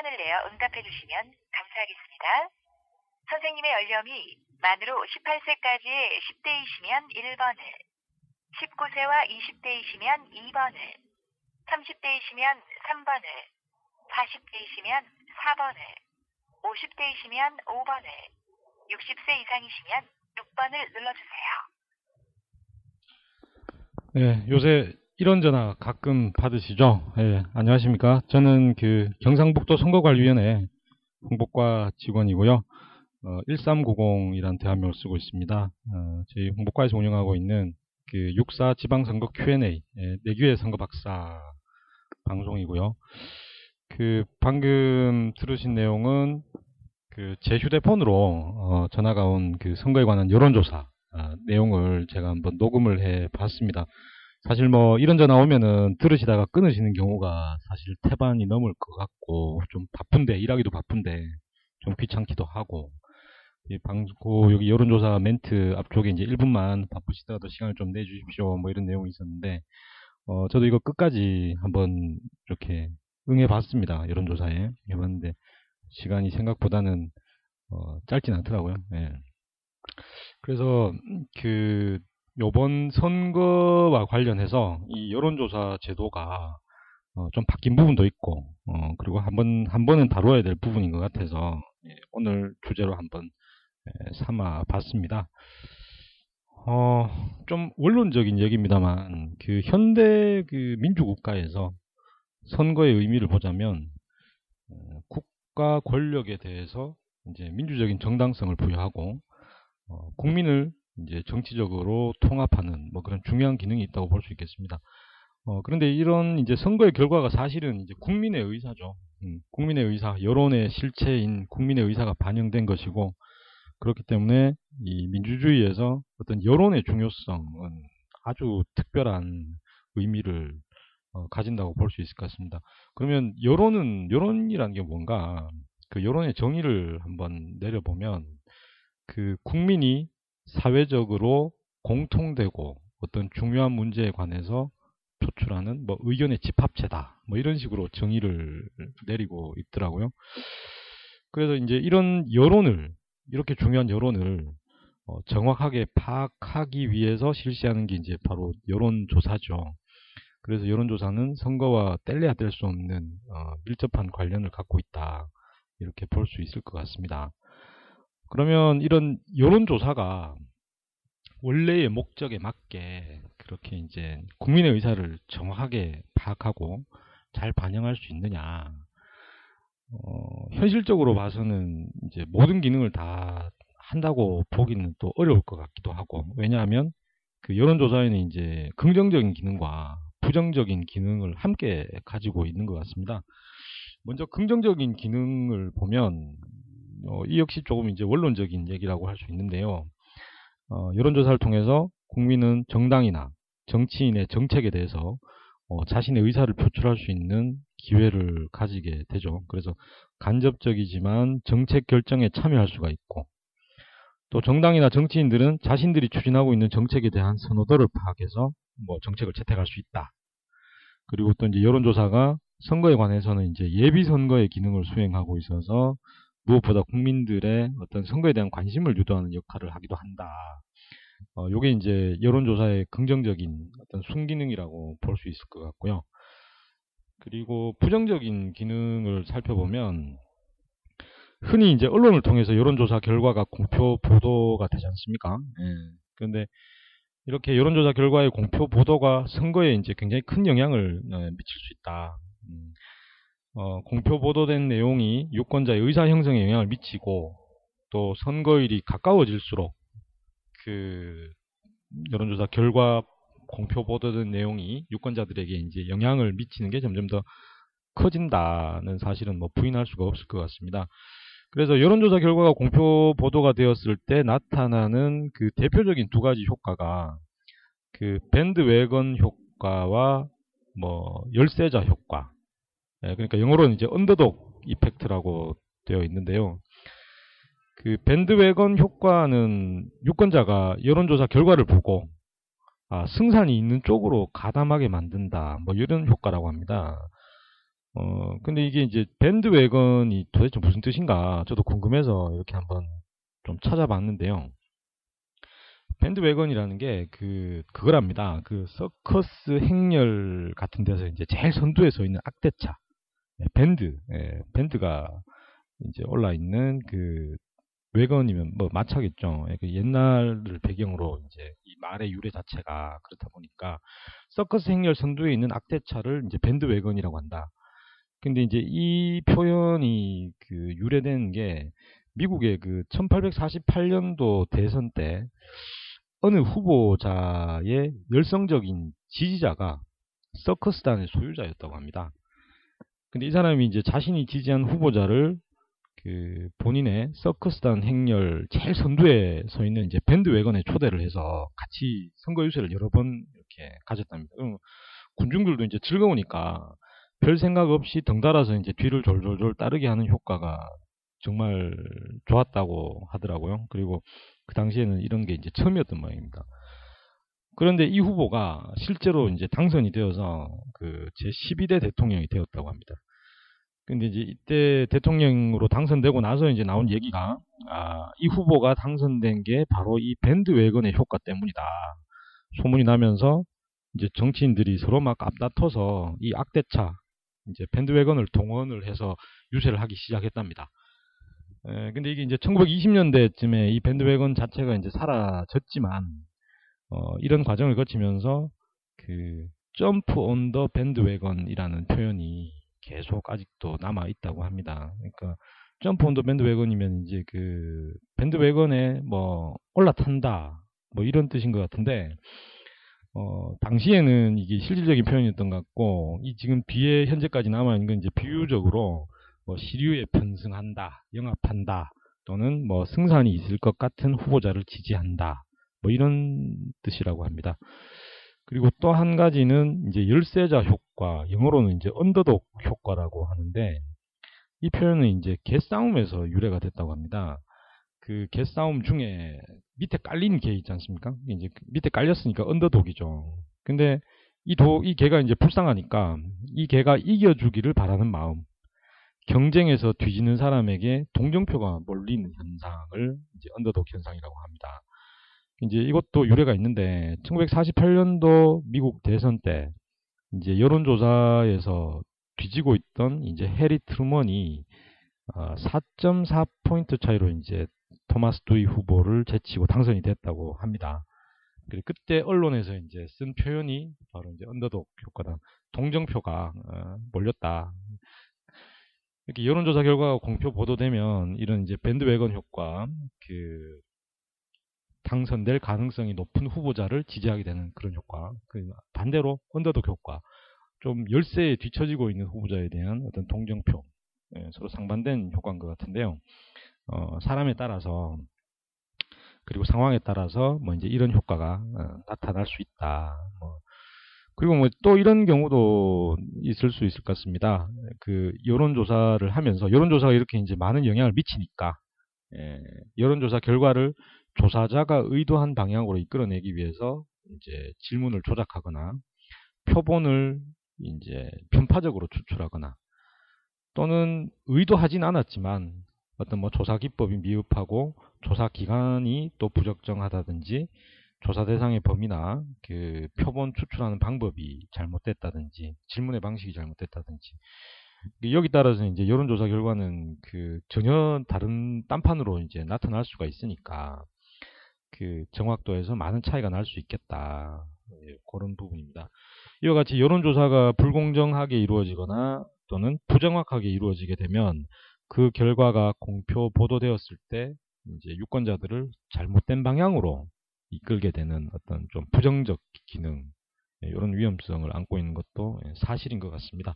시간을 내어 응답해 주시면 감사하겠습니다. 선생님의 연령이 만으로 18세까지의 10대이시면 1번을, 19세와 20대이시면 2번을, 30대이시면 3번을, 40대이시면 4번을, 50대이시면 5번을, 60세 이상이시면 6번을 눌러주세요. 예, 요새 이런 전화 가끔 받으시죠? 예, 안녕하십니까. 저는 그 경상북도 선거관리위원회 홍보과 직원이고요. 어, 1390이라는 대화명을 쓰고 있습니다. 어, 저희 홍보과에서 운영하고 있는 그64 지방선거 Q&A, 예, 내규의 선거 박사 방송이고요. 그 방금 들으신 내용은 그 제 휴대폰으로 어, 전화가 온 그 선거에 관한 여론조사 아, 내용을 제가 한번 녹음을 해 봤습니다. 사실 뭐 이런 전화 오면은 들으시다가 끊으시는 경우가 사실 태반이 넘을 것 같고 좀 바쁜데 일하기도 바쁜데 좀 귀찮기도 하고 이 방고 여기 여론조사 멘트 앞쪽에 이제 1분만 바쁘시다가도 시간을 좀 내주십시오 뭐 이런 내용이 있었는데 어 저도 이거 끝까지 한번 이렇게 응해봤습니다 여론조사에 해봤는데 시간이 생각보다는 어 짧진 않더라고요. 예. 그래서 그 요번 선거와 관련해서 이 여론조사 제도가 어, 좀 바뀐 부분도 있고 어, 그리고 한번 한 번은 다뤄야 될 부분인 것 같아서 예, 오늘 주제로 한번 예, 삼아 봤습니다. 어, 좀 원론적인 얘기입니다만 그 현대 그 민주국가에서 선거의 의미를 보자면 어, 국가 권력에 대해서 이제 민주적인 정당성을 부여하고 어, 국민을 이제 정치적으로 통합하는 뭐 그런 중요한 기능이 있다고 볼 수 있겠습니다. 어, 그런데 이런 이제 선거의 결과가 사실은 이제 국민의 의사죠. 음, 국민의 의사, 여론의 실체인 국민의 의사가 반영된 것이고 그렇기 때문에 이 민주주의에서 어떤 여론의 중요성은 아주 특별한 의미를 어, 가진다고 볼 수 있을 것 같습니다. 그러면 여론은 여론이라는 게 뭔가 그 여론의 정의를 한번 내려보면 그 국민이 사회적으로 공통되고 어떤 중요한 문제에 관해서 표출하는 뭐 의견의 집합체다. 뭐 이런 식으로 정의를 내리고 있더라고요. 그래서 이제 이런 여론을 이렇게 중요한 여론을 어, 정확하게 파악하기 위해서 실시하는 게 이제 바로 여론조사죠. 그래서 여론조사는 선거와 뗄래야 뗄 수 없는 어, 밀접한 관련을 갖고 있다. 이렇게 볼 수 있을 것 같습니다. 그러면 이런 여론조사가 원래의 목적에 맞게 그렇게 이제 국민의 의사를 정확하게 파악하고 잘 반영할 수 있느냐. 어, 현실적으로 봐서는 이제 모든 기능을 다 한다고 보기는 또 어려울 것 같기도 하고. 왜냐하면 그 여론조사에는 이제 긍정적인 기능과 부정적인 기능을 함께 가지고 있는 것 같습니다. 먼저 긍정적인 기능을 보면 어, 이 역시 조금 이제 원론적인 얘기라고 할 수 있는데요. 어, 여론조사를 통해서 국민은 정당이나 정치인의 정책에 대해서 어, 자신의 의사를 표출할 수 있는 기회를 가지게 되죠. 그래서 간접적이지만 정책 결정에 참여할 수가 있고 또 정당이나 정치인들은 자신들이 추진하고 있는 정책에 대한 선호도를 파악해서 뭐 정책을 채택할 수 있다. 그리고 또 이제 여론조사가 선거에 관해서는 이제 예비 선거의 기능을 수행하고 있어서 무엇보다 국민들의 어떤 선거에 대한 관심을 유도하는 역할을 하기도 한다. 어, 요게 이제 여론조사의 긍정적인 어떤 순기능이라고 볼 수 있을 것 같고요. 그리고 부정적인 기능을 살펴보면 흔히 이제 언론을 통해서 여론조사 결과가 공표 보도가 되지 않습니까? 예. 그런데 이렇게 여론조사 결과의 공표 보도가 선거에 이제 굉장히 큰 영향을 어, 미칠 수 있다. 음, 어, 공표 보도된 내용이 유권자의 의사 형성에 영향을 미치고 또 선거일이 가까워질수록 그 여론조사 결과 공표 보도된 내용이 유권자들에게 이제 영향을 미치는 게 점점 더 커진다는 사실은 뭐 부인할 수가 없을 것 같습니다. 그래서 여론조사 결과가 공표 보도가 되었을 때 나타나는 그 대표적인 두 가지 효과가 그 밴드 웨건 효과와 뭐 열세자 효과. 예, 그러니까 영어로는 이제 언더독 이펙트라고 되어 있는데요. 그 밴드 웨건 효과는 유권자가 여론조사 결과를 보고 아, 승산이 있는 쪽으로 가담하게 만든다. 뭐 이런 효과라고 합니다. 어, 근데 이게 이제 밴드웨건이 도대체 무슨 뜻인가 저도 궁금해서 이렇게 한번 좀 찾아봤는데요. 밴드웨건이라는 게 그 그거랍니다. 그 서커스 행렬 같은 데서 이제 제일 선두에 서 있는 악대차 예, 밴드 예, 밴드가 이제 올라 있는 그 웨건이면 뭐 마차겠죠. 예, 그 옛날을 배경으로 이제 이 말의 유래 자체가 그렇다 보니까 서커스 행렬 선두에 있는 악대차를 이제 bandwagon이라고 한다. 근데 이제 이 표현이 그 유래된 게 미국의 그 1848년도 대선 때 어느 후보자의 열성적인 지지자가 서커스단의 소유자였다고 합니다. 근데 이 사람이 이제 자신이 지지한 후보자를 그 본인의 서커스단 행렬 제일 선두에 서 있는 이제 bandwagon에 초대를 해서 같이 선거 유세를 여러 번 이렇게 가졌답니다. 군중들도 이제 즐거우니까 별 생각 없이 덩달아서 이제 뒤를 졸졸졸 따르게 하는 효과가 정말 좋았다고 하더라고요. 그리고 그 당시에는 이런 게 이제 처음이었던 모양입니다. 그런데 이 후보가 실제로 이제 당선이 되어서 그 제12대 대통령이 되었다고 합니다. 근데 이제 이때 대통령으로 당선되고 나서 이제 나온 얘기가 아, 이 후보가 당선된 게 바로 이 밴드 웨건의 효과 때문이다. 소문이 나면서 이제 정치인들이 서로 막 앞다퉈서 이 악대차 이제 bandwagon을 동원을 해서 유세를 하기 시작했답니다. 에, 근데 이게 이제 1920년대쯤에 이 bandwagon 자체가 이제 사라졌지만 어, 이런 과정을 거치면서 그 jump on the bandwagon이라는 표현이 계속 아직도 남아 있다고 합니다. 그러니까 jump on the bandwagon이면 이제 그 bandwagon에 뭐 올라탄다 뭐 이런 뜻인 것 같은데 어, 당시에는 이게 실질적인 표현이었던 것 같고, 이 지금 비에 현재까지 남아있는 건 이제 비유적으로, 뭐, 시류에 편승한다, 영합한다, 또는 뭐, 승산이 있을 것 같은 후보자를 지지한다, 뭐, 이런 뜻이라고 합니다. 그리고 또 한 가지는 이제 열세자 효과, 영어로는 이제 언더독 효과라고 하는데, 이 표현은 이제 개싸움에서 유래가 됐다고 합니다. 그 개싸움 중에 밑에 깔린 개 있지 않습니까? 이제 밑에 깔렸으니까 underdog이죠. 근데 이 도, 이 개가 이제 불쌍하니까 이 개가 이겨주기를 바라는 마음. 경쟁에서 뒤지는 사람에게 동정표가 몰리는 현상을 이제 언더독 현상이라고 합니다. 이제 이것도 유래가 있는데 1948년도 미국 대선 때 이제 여론조사에서 뒤지고 있던 이제 해리 트루먼이 4.4 포인트 어, 차이로 이제 토마스 두이 후보를 제치고 당선이 됐다고 합니다. 그리고 그때 언론에서 이제 쓴 표현이 바로 이제 언더독 효과다. 동정표가 어, 몰렸다. 이렇게 여론조사 결과가 공표 보도되면 이런 이제 밴드웨건 효과, 그 당선될 가능성이 높은 후보자를 지지하게 되는 그런 효과. 그 반대로 언더독 효과, 좀 열세에 뒤처지고 있는 후보자에 대한 어떤 동정표, 예, 서로 상반된 효과인 것 같은데요. 어, 사람에 따라서 그리고 상황에 따라서 뭐 이제 이런 효과가 어, 나타날 수 있다. 뭐 그리고 뭐 또 이런 경우도 있을 수 있을 것 같습니다. 그 여론조사를 하면서 여론조사가 이렇게 이제 많은 영향을 미치니까 예, 여론조사 결과를 조사자가 의도한 방향으로 이끌어내기 위해서 이제 질문을 조작하거나 표본을 이제 편파적으로 추출하거나 또는 의도하진 않았지만 어떤 뭐 조사 기법이 미흡하고 조사 기간이 또 부적정하다든지 조사 대상의 범위나 그 표본 추출하는 방법이 잘못됐다든지 질문의 방식이 잘못됐다든지 여기 따라서 이제 여론조사 결과는 그 전혀 다른 딴판으로 이제 나타날 수가 있으니까 그 정확도에서 많은 차이가 날 수 있겠다 예, 그런 부분입니다. 이와 같이 여론조사가 불공정하게 이루어지거나 또는 부정확하게 이루어지게 되면 그 결과가 공표 보도되었을 때 이제 유권자들을 잘못된 방향으로 이끌게 되는 어떤 좀 부정적 기능 이런 예, 위험성을 안고 있는 것도 예, 사실인 것 같습니다.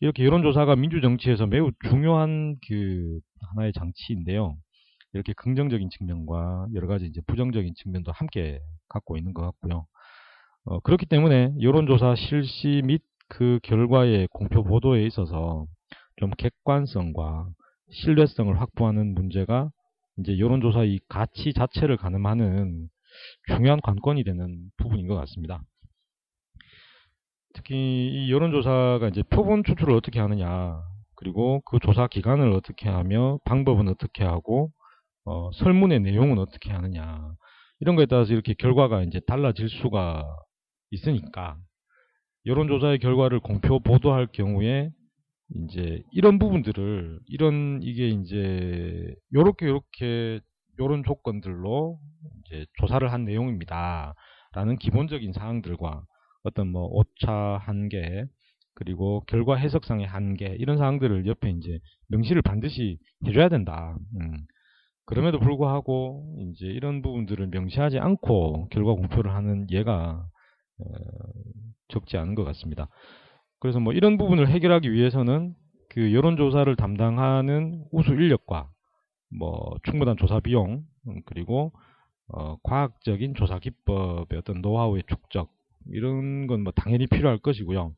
이렇게 여론조사가 민주정치에서 매우 중요한 그 하나의 장치인데요. 이렇게 긍정적인 측면과 여러 가지 이제 부정적인 측면도 함께 갖고 있는 것 같고요. 어, 그렇기 때문에 여론조사 실시 및 그 결과의 공표 보도에 있어서 좀 객관성과 신뢰성을 확보하는 문제가 이제 여론조사 이 가치 자체를 가늠하는 중요한 관건이 되는 부분인 것 같습니다. 특히 이 여론조사가 이제 표본 추출을 어떻게 하느냐, 그리고 그 조사 기간을 어떻게 하며 방법은 어떻게 하고 어, 설문의 내용은 어떻게 하느냐 이런 거에 따라서 이렇게 결과가 이제 달라질 수가 있으니까 여론조사의 결과를 공표 보도할 경우에 이제 이런 부분들을 이런 이게 이제 요렇게 요렇게 요런 조건들로 이제 조사를 한 내용입니다. 라는 기본적인 사항들과 어떤 뭐 오차 한계 그리고 결과 해석상의 한계 이런 사항들을 옆에 이제 명시를 반드시 해줘야 된다. 음. 그럼에도 불구하고 이제 이런 부분들을 명시하지 않고 결과 공표를 하는 예가 어, 적지 않은 것 같습니다. 그래서 뭐 이런 부분을 해결하기 위해서는 그 여론조사를 담당하는 우수 인력과 뭐 충분한 조사 비용 음, 그리고 어, 과학적인 조사 기법의 어떤 노하우의 축적 이런 건 뭐 당연히 필요할 것이고요.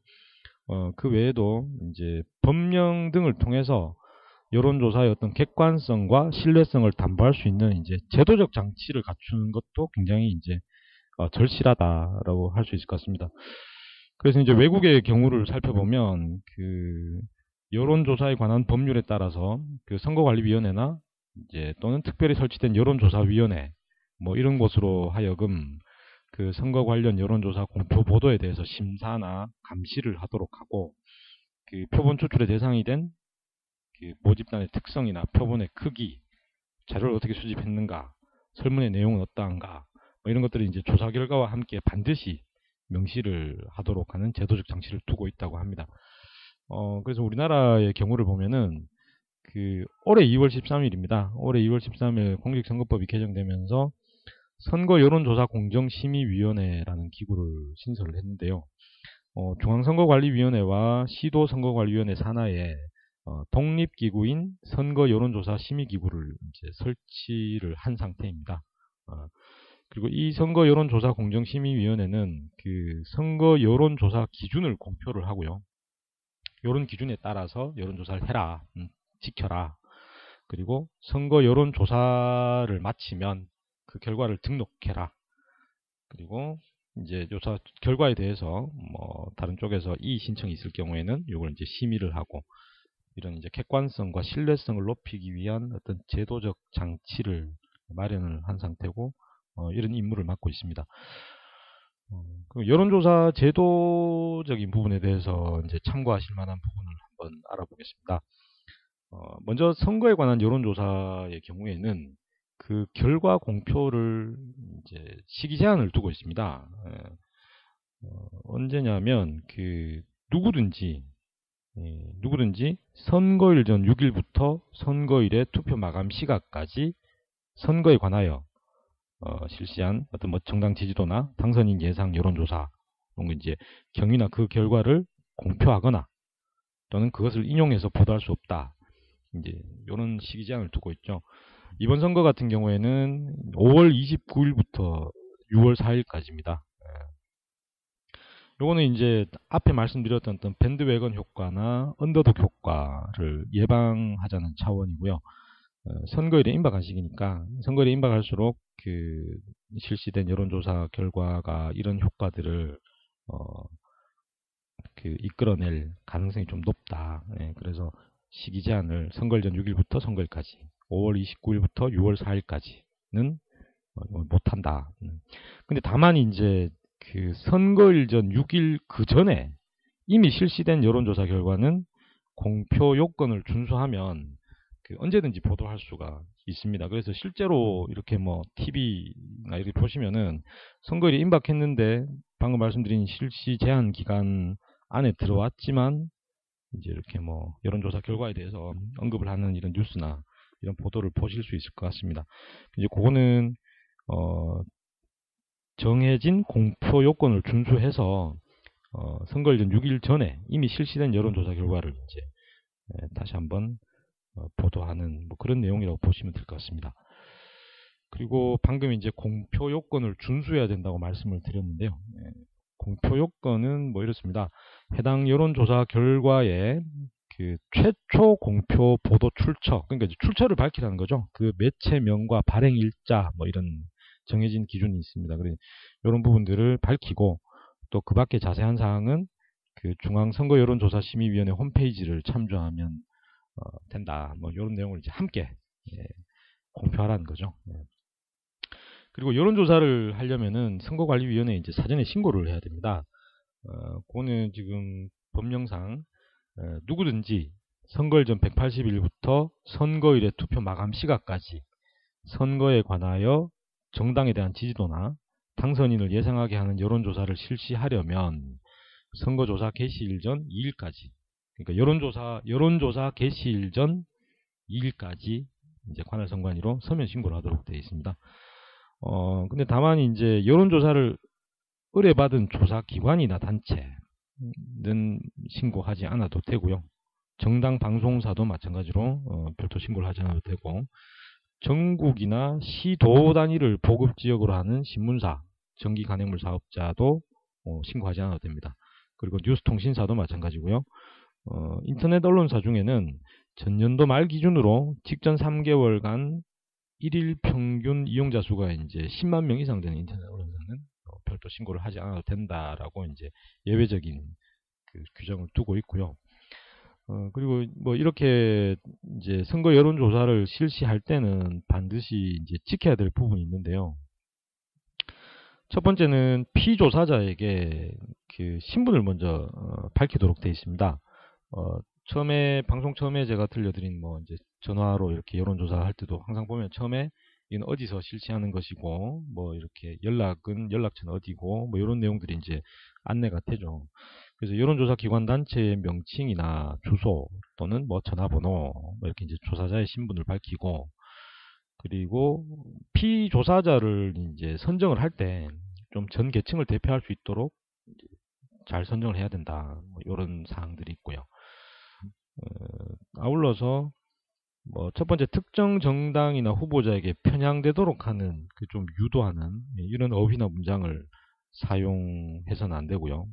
어, 그 외에도 이제 법령 등을 통해서 여론조사의 어떤 객관성과 신뢰성을 담보할 수 있는 이제 제도적 장치를 갖추는 것도 굉장히 이제 어, 절실하다라고 할 수 있을 것 같습니다. 그래서 이제 외국의 경우를 살펴보면 그 여론조사에 관한 법률에 따라서 그 선거관리위원회나 이제 또는 특별히 설치된 여론조사위원회 뭐 이런 곳으로 하여금 그 선거 관련 여론조사 공표 보도에 대해서 심사나 감시를 하도록 하고 그 표본 추출의 대상이 된그 모집단의 특성이나 표본의 크기, 자료를 어떻게 수집했는가, 설문의 내용은 어떠한가, 뭐 이런 것들이 이제 조사 결과와 함께 반드시 명시를 하도록 하는 제도적 장치를 두고 있다고 합니다. 어, 그래서 우리나라의 경우를 보면은 그 올해 2월 13일입니다. 올해 2월 13일 공직선거법이 개정되면서 선거 여론조사 공정심의위원회라는 기구를 신설을 했는데요. 어, 중앙선거관리위원회와 시도선거관리위원회 산하에 어, 독립기구인 선거 여론조사 심의기구를 설치를 한 상태입니다. 어, 그리고 이 선거 여론조사 공정심의위원회는 그 선거 여론조사 기준을 공표를 하고요. 여론 기준에 따라서 여론조사를 해라, 음, 지켜라. 그리고 선거 여론조사를 마치면 그 결과를 등록해라. 그리고 이제 조사 결과에 대해서 뭐 다른 쪽에서 이 신청이 있을 경우에는 이걸 이제 심의를 하고 이런 이제 객관성과 신뢰성을 높이기 위한 어떤 제도적 장치를 마련을 한 상태고 어, 이런 임무를 맡고 있습니다. 어, 그 여론조사 제도적인 부분에 대해서 이제 참고하실 만한 부분을 한번 알아보겠습니다. 어, 먼저 선거에 관한 여론조사의 경우에는 그 결과 공표를 이제 시기 제한을 두고 있습니다. 예. 어, 언제냐면 그 누구든지 예, 누구든지 선거일 전 6일부터 선거일의 투표 마감 시각까지 선거에 관하여 어, 실시한 어떤 뭐 정당 지지도나 당선인 예상 여론조사 이런 거 이제 경위나 그 결과를 공표하거나 또는 그것을 인용해서 보도할 수 없다. 이제 이런 시기 제한을 두고 있죠. 이번 선거 같은 경우에는 5월 29일부터 6월 4일까지입니다. 요거는 이제 앞에 말씀드렸던 어떤 밴드웨건 효과나 언더독 효과를 예방하자는 차원이고요. 어, 선거일에 임박한 시기니까 선거일에 임박할수록 그 실시된 여론조사 결과가 이런 효과들을 어, 그 이끌어낼 가능성이 좀 높다. 예, 그래서 시기 제한을 선거일 전 6일부터 선거일까지, 5월 29일부터 6월 4일까지는 어, 못한다. 음. 근데 다만 이제 그 선거일 전 6일 그 전에 이미 실시된 여론조사 결과는 공표 요건을 준수하면 그 언제든지 보도할 수가 있습니다. 그래서 실제로 이렇게 뭐 TV나 이렇게 보시면은 선거일이 임박했는데 방금 말씀드린 실시 제한 기간 안에 들어왔지만 이제 이렇게 뭐 여론조사 결과에 대해서 언급을 하는 이런 뉴스나 이런 보도를 보실 수 있을 것 같습니다. 이제 그거는 어 정해진 공표 요건을 준수해서 어 선거일 전 6일 전에 이미 실시된 여론조사 결과를 이제 예, 다시 한번 어, 보도하는 뭐 그런 내용이라고 보시면 될 것 같습니다. 그리고 방금 이제 공표 요건을 준수해야 된다고 말씀을 드렸는데요. 예, 공표 요건은 뭐 이렇습니다. 해당 여론조사 결과에 그 최초 공표 보도 출처, 그러니까 출처를 밝히라는 거죠. 그 매체명과 발행 일자 뭐 이런 정해진 기준이 있습니다. 그래서 이런 부분들을 밝히고 또 그 밖에 자세한 사항은 그 중앙선거여론조사심의위원회 홈페이지를 참조하면 어, 된다. 뭐 이런 내용을 이제 함께 예, 공표하라는 거죠. 예. 그리고 여론조사를 하려면은 선거관리위원회에 이제 사전에 신고를 해야 됩니다. 어, 그거는 지금 법령상 어, 누구든지 선거일 전 180일부터 선거일의 투표 마감 시각까지 선거에 관하여 정당에 대한 지지도나 당선인을 예상하게 하는 여론조사를 실시하려면 선거조사 개시일 전 2일까지 그러니까 여론조사 여론조사 개시일 전 2일까지 이제 관할 선관위로 서면 신고를 하도록 되어 있습니다. 어 근데 다만 이제 여론조사를 의뢰받은 조사 기관이나 단체는 신고하지 않아도 되고요. 정당 방송사도 마찬가지로 어, 별도 신고를 하지 않아도 되고 전국이나 시도 단위를 보급 지역으로 하는 신문사, 전기 간행물 사업자도 어, 신고하지 않아도 됩니다. 그리고 뉴스통신사도 마찬가지고요. 어, 인터넷 언론사 중에는 전년도 말 기준으로 직전 3개월간 1일 평균 이용자 수가 이제 10만 명 이상 되는 인터넷 언론사는 어, 별도 신고를 하지 않아도 된다라고 이제 예외적인 그 규정을 두고 있고요. 어, 그리고 뭐 이렇게 이제 선거 여론조사를 실시할 때는 반드시 이제 지켜야 될 부분이 있는데요. 첫 번째는 피조사자에게 그 신분을 먼저 어, 밝히도록 되어 있습니다. 어, 처음에 방송 처음에 제가 들려드린 뭐 이제 전화로 이렇게 여론조사 할 때도 항상 보면 처음에 이는 어디서 실시하는 것이고 뭐 이렇게 연락은 연락처는 어디고 뭐 이런 내용들이 이제 안내가 되죠. 그래서 여론조사 기관 단체의 명칭이나 주소 또는 뭐 전화번호 뭐 이렇게 이제 조사자의 신분을 밝히고 그리고 피조사자를 이제 선정을 할 때 좀 전 계층을 대표할 수 있도록 잘 선정을 해야 된다. 뭐 이런 사항들이 있고요. 어, 아울러서 뭐 첫 번째 특정 정당이나 후보자에게 편향되도록 하는 그좀 유도하는 이런 어휘나 문장을 사용해서는 안 되고요.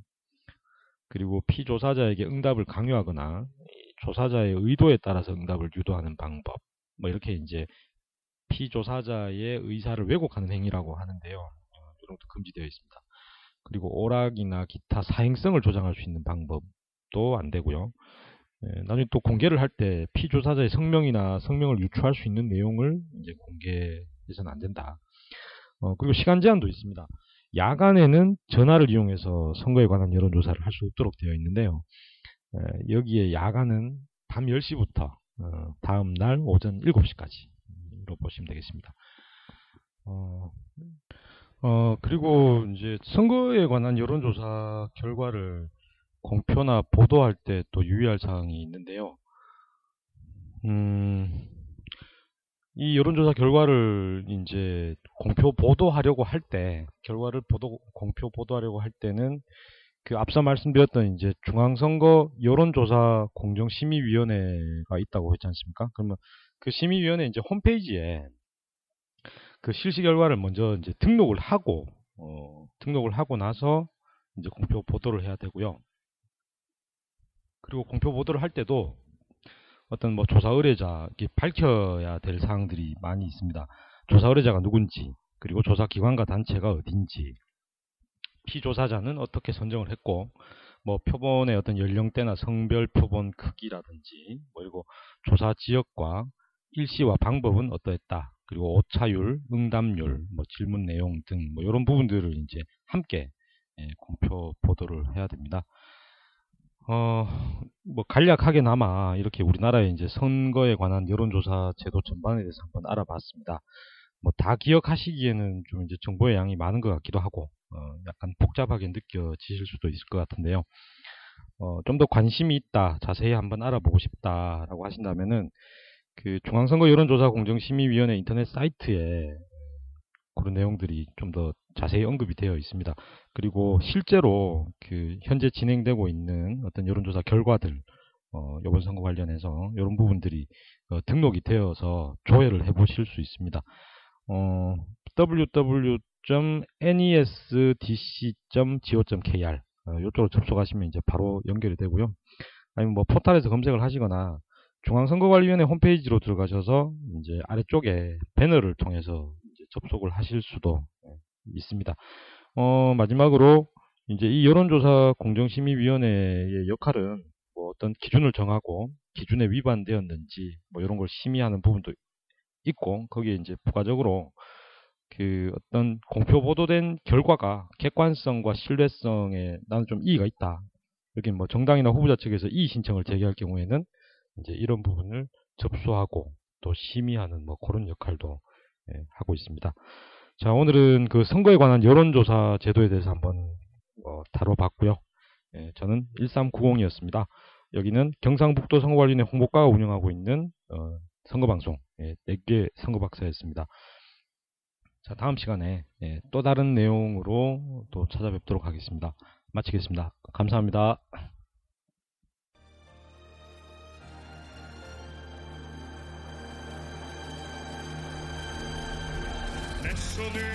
그리고 피조사자에게 응답을 강요하거나 조사자의 의도에 따라서 응답을 유도하는 방법 뭐 이렇게 이제 피조사자의 의사를 왜곡하는 행위라고 하는데요. 어, 이런 것도 금지되어 있습니다. 그리고 오락이나 기타 사행성을 조장할 수 있는 방법도 안 되고요. 예, 나중에 또 공개를 할 때 피조사자의 성명이나 성명을 유추할 수 있는 내용을 이제 공개해서는 안 된다. 어, 그리고 시간 제한도 있습니다. 야간에는 전화를 이용해서 선거에 관한 여론조사를 할수 없도록 되어 있는데요. 에, 여기에 야간은 밤 10시부터 어, 다음 날 오전 7시까지로 보시면 되겠습니다. 어, 어, 그리고 이제 선거에 관한 여론조사 결과를 공표나 보도할 때 또 유의할 사항이 있는데요. 음, 이 여론조사 결과를 이제 공표 보도하려고 할 때, 결과를 보도, 공표 보도하려고 할 때는 그 앞서 말씀드렸던 이제 중앙선거 여론조사 공정심의위원회가 있다고 했지 않습니까? 그러면 그 심의위원회 이제 홈페이지에 그 실시 결과를 먼저 이제 등록을 하고 어, 등록을 하고 나서 이제 공표 보도를 해야 되고요. 그리고 공표 보도를 할 때도 어떤 뭐 조사 의뢰자 밝혀야 될 사항들이 많이 있습니다. 조사 의뢰자가 누군지, 그리고 조사 기관과 단체가 어딘지, 피조사자는 어떻게 선정을 했고, 뭐 표본의 어떤 연령대나 성별 표본 크기라든지, 뭐 그리고 조사 지역과 일시와 방법은 어떠했다. 그리고 오차율, 응답률, 뭐 질문 내용 등 뭐 이런 부분들을 이제 함께 예, 공표 보도를 해야 됩니다. 어, 뭐 간략하게나마 이렇게 우리나라의 이제 선거에 관한 여론조사 제도 전반에 대해서 한번 알아봤습니다. 뭐 다 기억하시기에는 좀 이제 정보의 양이 많은 것 같기도 하고 어, 약간 복잡하게 느껴지실 수도 있을 것 같은데요. 어, 좀 더 관심이 있다, 자세히 한번 알아보고 싶다라고 하신다면은 그 중앙선거 여론조사 공정심의위원회 인터넷 사이트에 그런 내용들이 좀 더 자세히 언급이 되어 있습니다. 그리고 실제로 그 현재 진행되고 있는 어떤 여론조사 결과들 어, 이번 선거 관련해서 이런 부분들이 어, 등록이 되어서 조회를 해보실 수 있습니다. 어, www.nesdc.go.kr 어, 이쪽으로 접속하시면 이제 바로 연결이 되고요. 아니면 뭐 포탈에서 검색을 하시거나 중앙선거관리위원회 홈페이지로 들어가셔서 이제 아래쪽에 배너를 통해서 접속을 하실 수도 있습니다. 어, 마지막으로 이제 이 여론조사 공정심의위원회의 역할은 뭐 어떤 기준을 정하고 기준에 위반되었는지 뭐 이런 걸 심의하는 부분도 있고 거기에 이제 부가적으로 그 어떤 공표 보도된 결과가 객관성과 신뢰성에 나는 좀 이의가 있다. 여기 뭐 정당이나 후보자 측에서 이의 신청을 제기할 경우에는 이제 이런 부분을 접수하고 또 심의하는 뭐 그런 역할도 예, 하고 있습니다. 자, 오늘은 그 선거에 관한 여론조사 제도에 대해서 한번 어, 다뤄봤고요. 예, 저는 1390이었습니다. 여기는 경상북도 선거관리위원회 홍보과가 운영하고 있는 어, 선거방송 예, 4개 선거박사였습니다. 자, 다음 시간에 예, 또 다른 내용으로 또 찾아뵙도록 하겠습니다. 마치겠습니다. 감사합니다. 내